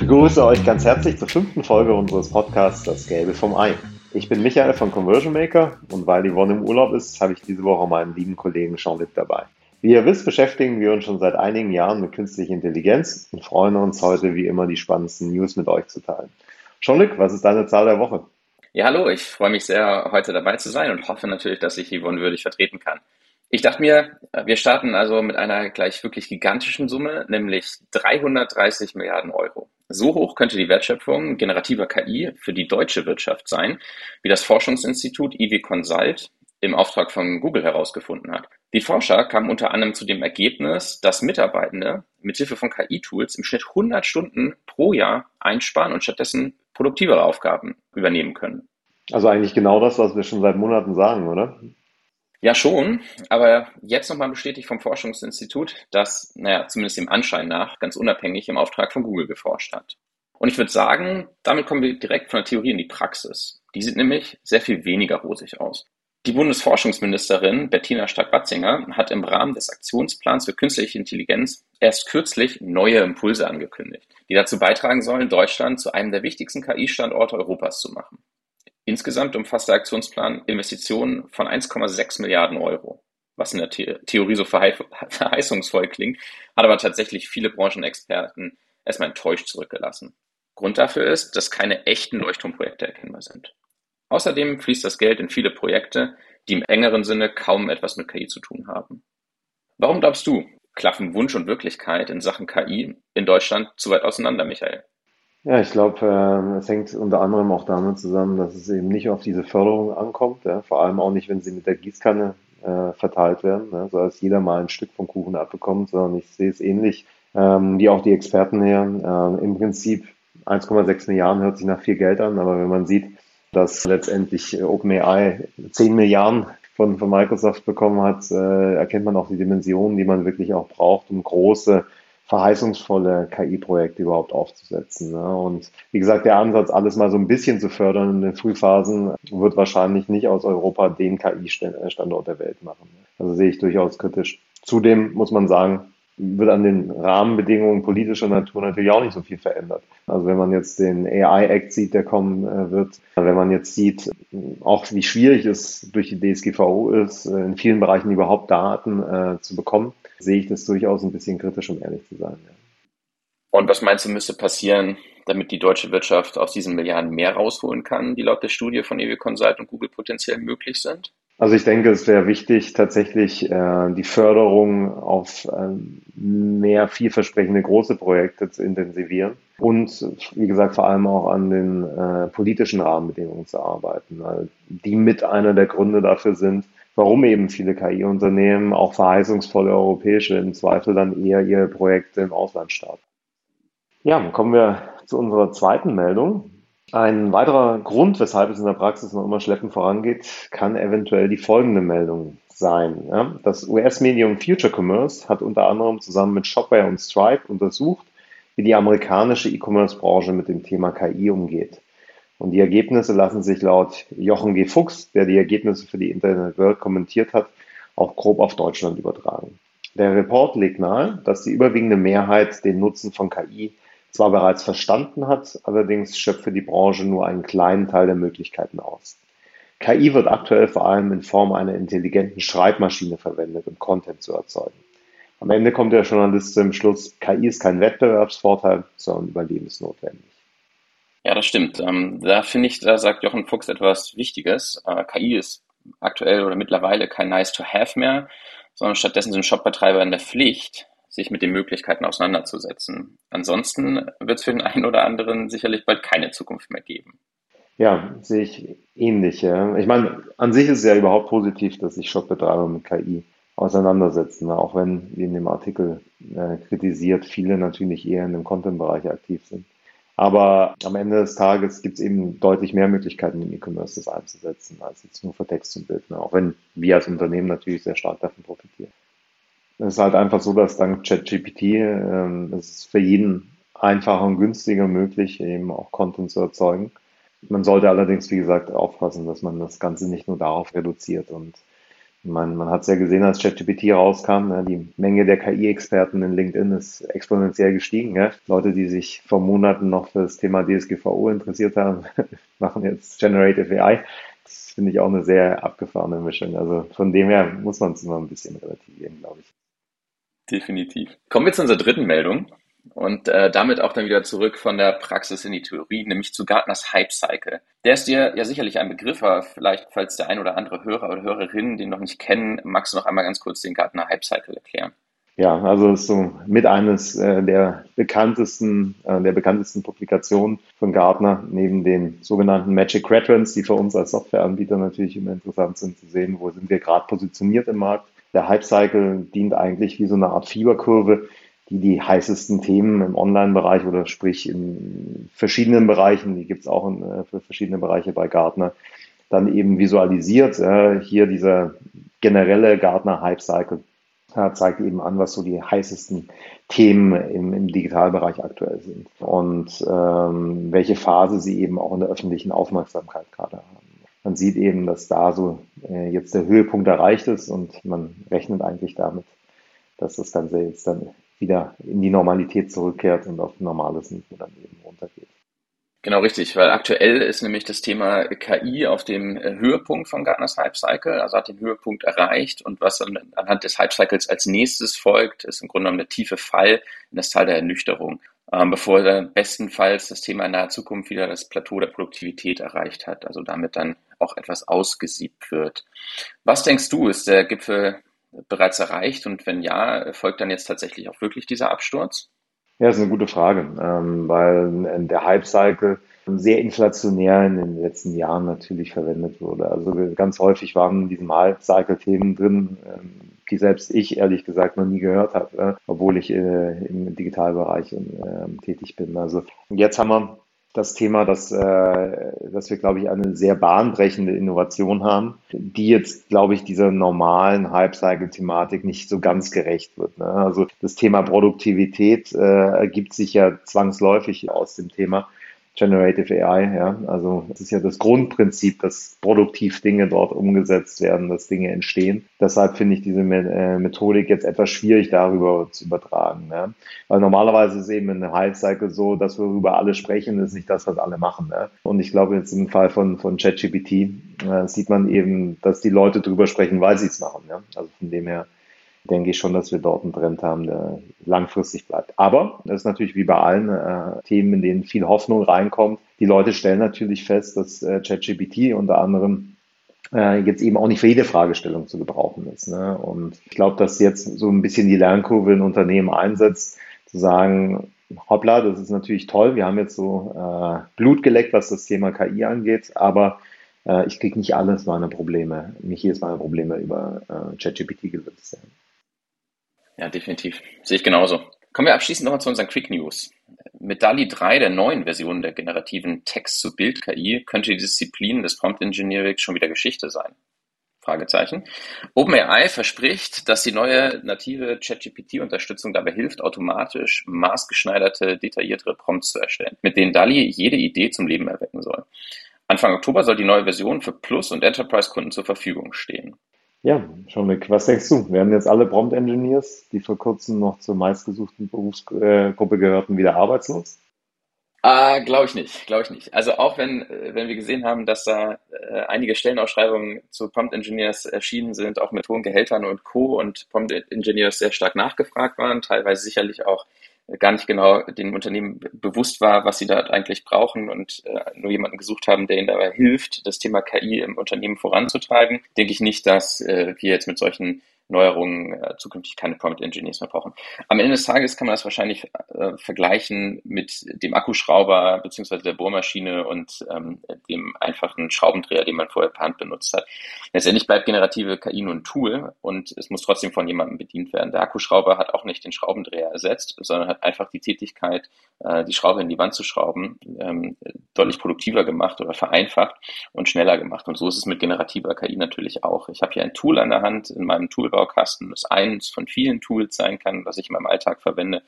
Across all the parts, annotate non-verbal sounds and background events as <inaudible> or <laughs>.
begrüße euch ganz herzlich zur fünften Folge unseres Podcasts Das Gelbe vom Ei. Ich bin Michael von Conversion Maker und weil Yvonne im Urlaub ist, habe ich diese Woche meinen lieben Kollegen Jean-Luc dabei. Wie ihr wisst, beschäftigen wir uns schon seit einigen Jahren mit künstlicher Intelligenz und freuen uns heute wie immer die spannendsten News mit euch zu teilen. Jean-Luc, was ist deine Zahl der Woche? Ja, hallo, ich freue mich sehr, heute dabei zu sein und hoffe natürlich, dass ich Yvonne würdig vertreten kann. Ich dachte mir, wir starten also mit einer gleich wirklich gigantischen Summe, nämlich 330 Milliarden Euro. So hoch könnte die Wertschöpfung generativer KI für die deutsche Wirtschaft sein, wie das Forschungsinstitut IW Consult im Auftrag von Google herausgefunden hat. Die Forscher kamen unter anderem zu dem Ergebnis, dass Mitarbeitende mithilfe von KI-Tools im Schnitt 100 Stunden pro Jahr einsparen und stattdessen produktivere Aufgaben übernehmen können. Also eigentlich genau das, was wir schon seit Monaten sagen, oder? Ja, schon, aber jetzt nochmal bestätigt vom Forschungsinstitut, das, naja, zumindest dem Anschein nach, ganz unabhängig im Auftrag von Google geforscht hat. Und ich würde sagen, damit kommen wir direkt von der Theorie in die Praxis. Die sieht nämlich sehr viel weniger rosig aus. Die Bundesforschungsministerin Bettina Stark-Watzinger hat im Rahmen des Aktionsplans für künstliche Intelligenz erst kürzlich neue Impulse angekündigt, die dazu beitragen sollen, Deutschland zu einem der wichtigsten KI-Standorte Europas zu machen. Insgesamt umfasst der Aktionsplan Investitionen von 1,6 Milliarden Euro, was in der The Theorie so <laughs> verheißungsvoll klingt, hat aber tatsächlich viele Branchenexperten erstmal enttäuscht zurückgelassen. Grund dafür ist, dass keine echten Leuchtturmprojekte erkennbar sind. Außerdem fließt das Geld in viele Projekte, die im engeren Sinne kaum etwas mit KI zu tun haben. Warum glaubst du, klaffen Wunsch und Wirklichkeit in Sachen KI in Deutschland zu weit auseinander, Michael? Ja, ich glaube, äh, es hängt unter anderem auch damit zusammen, dass es eben nicht auf diese Förderung ankommt, ja, vor allem auch nicht, wenn sie mit der Gießkanne äh, verteilt werden, ne, so dass jeder mal ein Stück vom Kuchen abbekommt, sondern ich sehe es ähnlich ähm, wie auch die Experten her. Äh, Im Prinzip 1,6 Milliarden hört sich nach viel Geld an, aber wenn man sieht, dass letztendlich OpenAI 10 Milliarden von, von Microsoft bekommen hat, äh, erkennt man auch die Dimensionen, die man wirklich auch braucht, um große verheißungsvolle KI-Projekte überhaupt aufzusetzen. Ne? Und wie gesagt, der Ansatz, alles mal so ein bisschen zu fördern in den Frühphasen, wird wahrscheinlich nicht aus Europa den KI-Standort der Welt machen. Also sehe ich durchaus kritisch. Zudem muss man sagen, wird an den Rahmenbedingungen politischer Natur natürlich auch nicht so viel verändert. Also wenn man jetzt den AI-Act sieht, der kommen äh, wird, wenn man jetzt sieht, auch wie schwierig es durch die DSGVO ist, äh, in vielen Bereichen überhaupt Daten äh, zu bekommen, sehe ich das durchaus ein bisschen kritisch, um ehrlich zu sein. Ja. Und was meinst du, müsste passieren, damit die deutsche Wirtschaft aus diesen Milliarden mehr rausholen kann, die laut der Studie von EW Consult und Google potenziell möglich sind? Also ich denke, es wäre wichtig, tatsächlich äh, die Förderung auf äh, mehr vielversprechende große Projekte zu intensivieren und, wie gesagt, vor allem auch an den äh, politischen Rahmenbedingungen zu arbeiten, weil die mit einer der Gründe dafür sind, warum eben viele KI-Unternehmen, auch verheißungsvolle europäische, im Zweifel dann eher ihre Projekte im Ausland starten. Ja, kommen wir zu unserer zweiten Meldung. Ein weiterer Grund, weshalb es in der Praxis noch immer schleppend vorangeht, kann eventuell die folgende Meldung sein. Das US-Medium Future Commerce hat unter anderem zusammen mit Shopware und Stripe untersucht, wie die amerikanische E-Commerce-Branche mit dem Thema KI umgeht. Und die Ergebnisse lassen sich laut Jochen G. Fuchs, der die Ergebnisse für die Internet World kommentiert hat, auch grob auf Deutschland übertragen. Der Report legt nahe, dass die überwiegende Mehrheit den Nutzen von KI zwar bereits verstanden hat, allerdings schöpfe die Branche nur einen kleinen Teil der Möglichkeiten aus. KI wird aktuell vor allem in Form einer intelligenten Schreibmaschine verwendet, um Content zu erzeugen. Am Ende kommt der Journalist zum Schluss, KI ist kein Wettbewerbsvorteil, sondern überlebensnotwendig. Ja, das stimmt. Ähm, da finde ich, da sagt Jochen Fuchs etwas Wichtiges. Äh, KI ist aktuell oder mittlerweile kein Nice to Have mehr, sondern stattdessen sind Shopbetreiber in der Pflicht, sich mit den Möglichkeiten auseinanderzusetzen. Ansonsten wird es für den einen oder anderen sicherlich bald keine Zukunft mehr geben. Ja, sehe ich ähnlich. Ja. Ich meine, an sich ist es ja überhaupt positiv, dass sich Shopbetreiber mit KI auseinandersetzen, auch wenn, wie in dem Artikel äh, kritisiert, viele natürlich eher in dem Content-Bereich aktiv sind. Aber am Ende des Tages gibt es eben deutlich mehr Möglichkeiten im E-Commerce das einzusetzen, als jetzt nur für Text und Bild. Ne? Auch wenn wir als Unternehmen natürlich sehr stark davon profitieren. Es ist halt einfach so, dass dank ChatGPT ähm, es für jeden einfacher und günstiger möglich, eben auch Content zu erzeugen. Man sollte allerdings, wie gesagt, aufpassen, dass man das Ganze nicht nur darauf reduziert und Man, man hat es ja gesehen, als ChatGPT rauskam, ne, die Menge der KI-Experten in LinkedIn ist exponentiell gestiegen. Ja. Leute, die sich vor Monaten noch für das Thema DSGVO interessiert haben, <laughs> machen jetzt Generative AI. Das finde ich auch eine sehr abgefahrene Mischung. Also von dem her muss man es immer ein bisschen relativieren, glaube ich. Definitiv. Kommen wir zu unserer dritten Meldung und äh, damit auch dann wieder zurück von der Praxis in die Theorie, nämlich zu Gartners Hype Cycle. Der ist dir ja sicherlich ein Begriff, aber vielleicht, falls der ein oder andere Hörer oder Hörerin den noch nicht kennen, magst du noch einmal ganz kurz den Gartner Hype Cycle erklären? Ja, also ist so mit eines äh, der bekanntesten, äh, der bekanntesten Publikationen von Gartner, neben den sogenannten Magic Quadrants, die für uns als Softwareanbieter natürlich immer interessant sind zu sehen, wo sind wir gerade positioniert im Markt. Der Hype Cycle dient eigentlich wie so eine Art Fieberkurve, die die heißesten Themen im Online-Bereich oder sprich in verschiedenen Bereichen, die gibt es auch in, äh, für verschiedene Bereiche bei Gartner, dann eben visualisiert. Hier dieser generelle Gartner Hype Cycle äh, zeigt eben an, was so die heißesten Themen im, im Digitalbereich aktuell sind und ähm, welche Phase sie eben auch in der öffentlichen Aufmerksamkeit gerade haben. Man sieht eben, dass da so äh, jetzt der Höhepunkt erreicht ist und man rechnet eigentlich damit, dass das Ganze jetzt dann wieder in die Normalität zurückkehrt und auf normales Niveau dann eben runtergeht. Genau richtig, weil aktuell ist nämlich das Thema KI auf dem äh, Höhepunkt von Gartners Hype Cycle, also hat den Höhepunkt erreicht und was anhand des Hype Cycles als nächstes folgt, ist im Grunde genommen der tiefe Fall in das Tal der Ernüchterung, ähm, bevor dann bestenfalls das Thema in naher Zukunft wieder das Plateau der Produktivität erreicht hat, also damit dann auch etwas ausgesiebt wird. Was denkst du, ist der Gipfel bereits erreicht? Und wenn ja, folgt dann jetzt tatsächlich auch wirklich dieser Absturz? Ja, das ist eine gute Frage, ähm, weil der Hype-Cycle sehr inflationär in den letzten Jahren natürlich verwendet wurde. Also ganz häufig waren in diesem Hype-Cycle-Themen drin, ähm, die selbst ich ehrlich gesagt noch nie gehört habe, äh, obwohl ich äh, im Digitalbereich äh, tätig bin. Also jetzt haben wir das Thema, dass, äh, dass wir, glaube ich, eine sehr bahnbrechende Innovation haben, die jetzt, glaube ich, dieser normalen Hype-Cycle-Thematik nicht so ganz gerecht wird. Ne? Also das Thema Produktivität äh, ergibt sich ja zwangsläufig aus dem Thema. Generative AI, ja. Also es ist ja das Grundprinzip, dass produktiv Dinge dort umgesetzt werden, dass Dinge entstehen. Deshalb finde ich diese äh, Methodik jetzt etwas schwierig darüber zu übertragen. Ja. Weil normalerweise ist eben in der Hype Cycle so, dass wir über alle sprechen, das ist nicht das, was alle machen. Ja. Und ich glaube jetzt im Fall von, von ChatGPT äh, sieht man eben, dass die Leute drüber sprechen, weil sie es machen. Ja. Also von dem her denke ich schon, dass wir dort einen Trend haben, der langfristig bleibt. Aber das ist natürlich wie bei allen äh, Themen, in denen viel Hoffnung reinkommt. Die Leute stellen natürlich fest, dass äh, ChatGPT unter anderem äh, jetzt eben auch nicht für jede Fragestellung zu gebrauchen ist. Ne? Und ich glaube, dass jetzt so ein bisschen die Lernkurve in Unternehmen einsetzt, zu sagen, hoppla, das ist natürlich toll, wir haben jetzt so äh, Blut geleckt, was das Thema KI angeht, aber äh, ich kriege nicht alles meine Probleme, nicht jedes meine Probleme über äh, ChatGPT gelöst. Ja. Definitiv. Sehe ich genauso. Kommen wir abschließend nochmal zu unseren Quick News. Mit DALI 3, der neuen Version der generativen Text-zu-Bild-KI, könnte die Disziplin des Prompt Engineering schon wieder Geschichte sein. Fragezeichen. OpenAI verspricht, dass die neue native ChatGPT-Unterstützung dabei hilft, automatisch maßgeschneiderte, detailliertere Prompts zu erstellen, mit denen DALI jede Idee zum Leben erwecken soll. Anfang Oktober soll die neue Version für Plus- und Enterprise-Kunden zur Verfügung stehen. Ja, Jean-Luc, was denkst du? Werden jetzt alle Prompt Engineers, die vor kurzem noch zur meistgesuchten Berufsgruppe gehörten, wieder arbeitslos? Ah, glaube ich nicht, glaube ich nicht. Also auch wenn, äh, wenn wir gesehen haben, dass da äh, einige Stellenausschreibungen zu Prompt Engineers erschienen sind, auch mit hohen Gehältern und Co. und Prompt Engineers sehr stark nachgefragt waren, teilweise sicherlich auch gar nicht genau dem Unternehmen bewusst war, was sie da eigentlich brauchen und äh, nur jemanden gesucht haben, der ihnen dabei hilft, das Thema KI im Unternehmen voranzutreiben, denke ich nicht, dass äh, wir jetzt mit solchen Neuerungen äh, zukünftig keine Prompt Engineers mehr brauchen. Am Ende des Tages kann man das wahrscheinlich äh, vergleichen mit dem Akkuschrauber beziehungsweise der Bohrmaschine und ähm, dem einfachen Schraubendreher, den man vorher per Hand benutzt hat. Letztendlich bleibt generative KI nur ein Tool und es muss trotzdem von jemandem bedient werden. Der Akkuschrauber hat auch nicht den Schraubendreher ersetzt, sondern hat einfach die Tätigkeit, äh, die Schraube in die Wand zu schrauben, ähm, deutlich produktiver gemacht oder vereinfacht und schneller gemacht. Und so ist es mit generativer KI natürlich auch. Ich habe hier ein Tool an der Hand in meinem Toolbar Baukasten, das eins von vielen Tools sein kann, was ich in meinem Alltag verwende.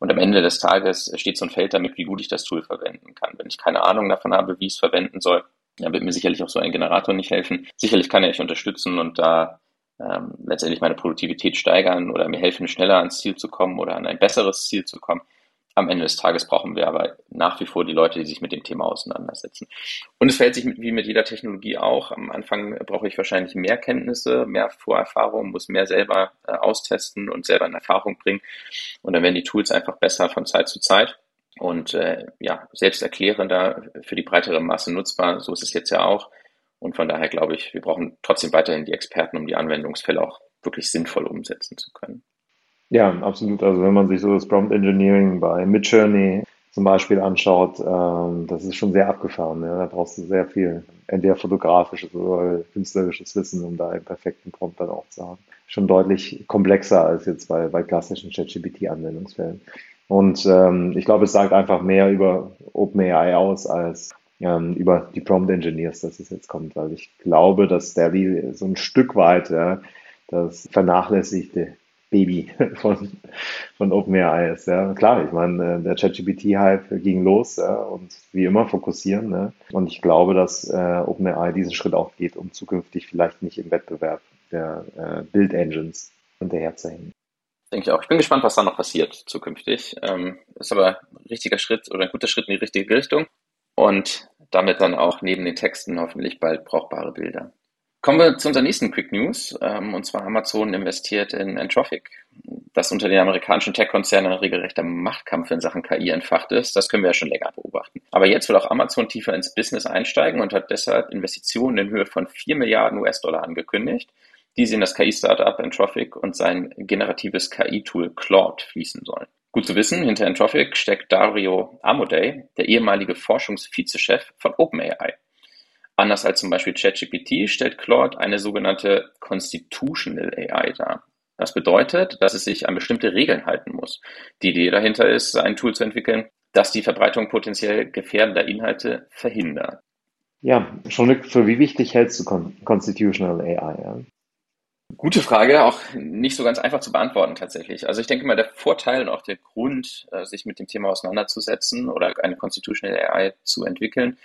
Und am Ende des Tages steht so ein Feld damit, wie gut ich das Tool verwenden kann. Wenn ich keine Ahnung davon habe, wie ich es verwenden soll, dann wird mir sicherlich auch so ein Generator nicht helfen. Sicherlich kann er euch unterstützen und da ähm, letztendlich meine Produktivität steigern oder mir helfen, schneller ans Ziel zu kommen oder an ein besseres Ziel zu kommen. Am Ende des Tages brauchen wir aber nach wie vor die Leute, die sich mit dem Thema auseinandersetzen. Und es verhält sich wie mit jeder Technologie auch. Am Anfang brauche ich wahrscheinlich mehr Kenntnisse, mehr Vorerfahrung, muss mehr selber äh, austesten und selber in Erfahrung bringen. Und dann werden die Tools einfach besser von Zeit zu Zeit und äh, ja, selbsterklärender für die breitere Masse nutzbar. So ist es jetzt ja auch. Und von daher glaube ich, wir brauchen trotzdem weiterhin die Experten, um die Anwendungsfälle auch wirklich sinnvoll umsetzen zu können. Ja, absolut. Also wenn man sich so das Prompt Engineering bei Midjourney zum Beispiel anschaut, ähm, das ist schon sehr abgefahren. Ja. Da brauchst du sehr viel, entweder fotografisches oder künstlerisches Wissen, um da einen perfekten Prompt dann auch zu haben. Schon deutlich komplexer als jetzt bei, bei klassischen ChatGPT-Anwendungsfällen. Und ähm, ich glaube, es sagt einfach mehr über OpenAI aus als ähm, über die Prompt Engineers, dass es jetzt kommt, weil ich glaube, dass Stevie so ein Stück weit ja, das vernachlässigte Baby <laughs> von, von OpenAI ist. Ja. Klar, ich meine, äh, der ChatGPT-Hype ging los ja, und wie immer fokussieren. Ne? Und ich glaube, dass äh, OpenAI diesen Schritt auch geht, um zukünftig vielleicht nicht im Wettbewerb der äh, Build-Engines hinterherzuhängen. Denke ich auch. Ich bin gespannt, was da noch passiert zukünftig. Ähm, ist aber ein richtiger Schritt oder ein guter Schritt in die richtige Richtung und damit dann auch neben den Texten hoffentlich bald brauchbare Bilder. Kommen wir zu unserer nächsten Quick News. Ähm, und zwar Amazon investiert in Entropic. Dass unter den amerikanischen Tech-Konzernen ein regelrechter Machtkampf in Sachen KI entfacht ist, das können wir ja schon länger beobachten. Aber jetzt will auch Amazon tiefer ins Business einsteigen und hat deshalb Investitionen in Höhe von 4 Milliarden US-Dollar angekündigt, die sie in das KI-Startup Entropic und sein generatives KI-Tool Claude fließen sollen. Gut zu wissen, hinter Entropic steckt Dario Amodei, der ehemalige Forschungsvizechef von OpenAI. Anders als zum Beispiel ChatGPT stellt Claude eine sogenannte Constitutional AI dar. Das bedeutet, dass es sich an bestimmte Regeln halten muss. Die Idee dahinter ist, ein Tool zu entwickeln, das die Verbreitung potenziell gefährdender Inhalte verhindert. Ja, schon für wie wichtig hältst du Constitutional AI? Ja? Gute Frage, auch nicht so ganz einfach zu beantworten tatsächlich. Also ich denke mal, der Vorteil und auch der Grund, äh, sich mit dem Thema auseinanderzusetzen oder eine Constitutional AI zu entwickeln,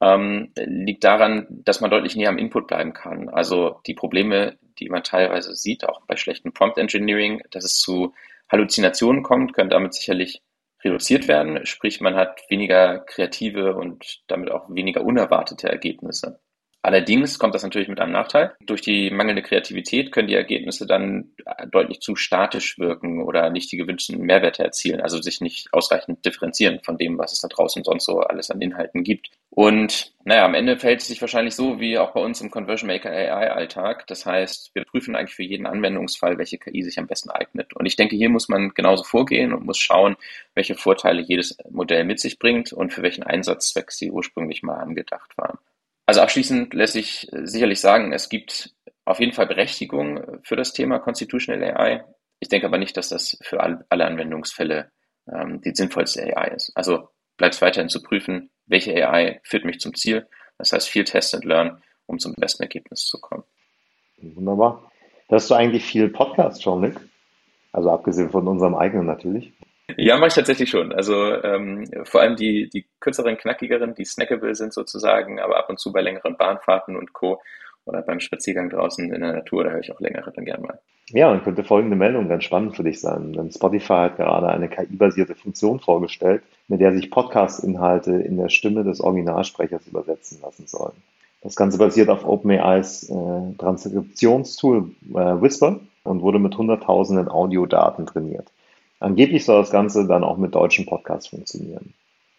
ähm, liegt daran, dass man deutlich näher am Input bleiben kann. Also die Probleme, die man teilweise sieht, auch bei schlechtem Prompt Engineering, dass es zu Halluzinationen kommt, können damit sicherlich reduziert werden. Sprich, man hat weniger kreative und damit auch weniger unerwartete Ergebnisse. Allerdings kommt das natürlich mit einem Nachteil. Durch die mangelnde Kreativität können die Ergebnisse dann deutlich zu statisch wirken oder nicht die gewünschten Mehrwerte erzielen, also sich nicht ausreichend differenzieren von dem, was es da draußen sonst so alles an Inhalten gibt. Und naja, am Ende verhält es sich wahrscheinlich so wie auch bei uns im Conversion Maker AI Alltag. Das heißt, wir prüfen eigentlich für jeden Anwendungsfall, welche KI sich am besten eignet. Und ich denke, hier muss man genauso vorgehen und muss schauen, welche Vorteile jedes Modell mit sich bringt und für welchen Einsatzzweck sie ursprünglich mal angedacht waren. Also abschließend lässt sich äh, sicherlich sagen, es gibt auf jeden Fall Berechtigung für das Thema Constitutional AI. Ich denke aber nicht, dass das für alle Anwendungsfälle ähm, die sinnvollste AI ist. Also bleibt es weiterhin zu prüfen, welche AI führt mich zum Ziel. Das heißt, viel Test and Learn, um zum besten Ergebnis zu kommen. Wunderbar. Hast du eigentlich viel Podcast schon, Nick? Also abgesehen von unserem eigenen natürlich. Ja, mache ich tatsächlich schon. Also ähm, vor allem die, die kürzeren, knackigeren, die snackable sind sozusagen, aber ab und zu bei längeren Bahnfahrten und Co. oder beim Spaziergang draußen in der Natur, da höre ich auch längere dann gerne mal. Ja, dann könnte folgende Meldung ganz spannend für dich sein. Denn Spotify hat gerade eine KI-basierte Funktion vorgestellt, mit der sich Podcast-Inhalte in der Stimme des Originalsprechers übersetzen lassen sollen. Das Ganze basiert auf OpenAIs äh, Transkriptionstool äh, Whisper und wurde mit hunderttausenden Audiodaten trainiert. Angeblich soll das Ganze dann auch mit deutschen Podcasts funktionieren.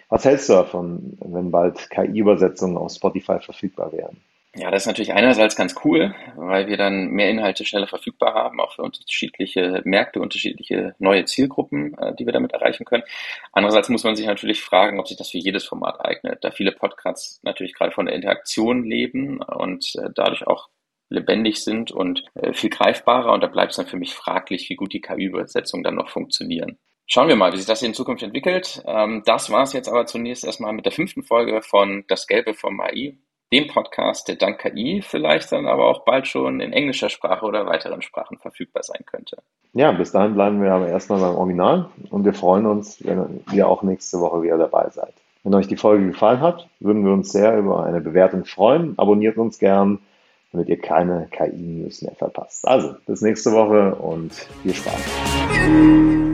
Was hältst du davon, wenn bald KI-Übersetzungen auf Spotify verfügbar wären? Ja, das ist natürlich einerseits ganz cool, weil wir dann mehr Inhalte schneller verfügbar haben, auch für unterschiedliche Märkte, unterschiedliche neue Zielgruppen, äh, die wir damit erreichen können. Andererseits muss man sich natürlich fragen, ob sich das für jedes Format eignet, da viele Podcasts natürlich gerade von der Interaktion leben und äh, dadurch auch lebendig sind und äh, viel greifbarer. Und da bleibt es dann für mich fraglich, wie gut die KI-Übersetzungen dann noch funktionieren. Schauen wir mal, wie sich das in Zukunft entwickelt. Ähm, das war es jetzt aber zunächst erstmal mit der fünften Folge von Das Gelbe vom AI, dem Podcast, der dank KI vielleicht dann aber auch bald schon in englischer Sprache oder weiteren Sprachen verfügbar sein könnte. Ja, bis dahin bleiben wir aber erstmal beim Original und wir freuen uns, wenn ihr auch nächste Woche wieder dabei seid. Wenn euch die Folge gefallen hat, würden wir uns sehr über eine Bewertung freuen. Abonniert uns gern damit ihr keine KI-News mehr verpasst. Also, bis nächste Woche und viel Spaß.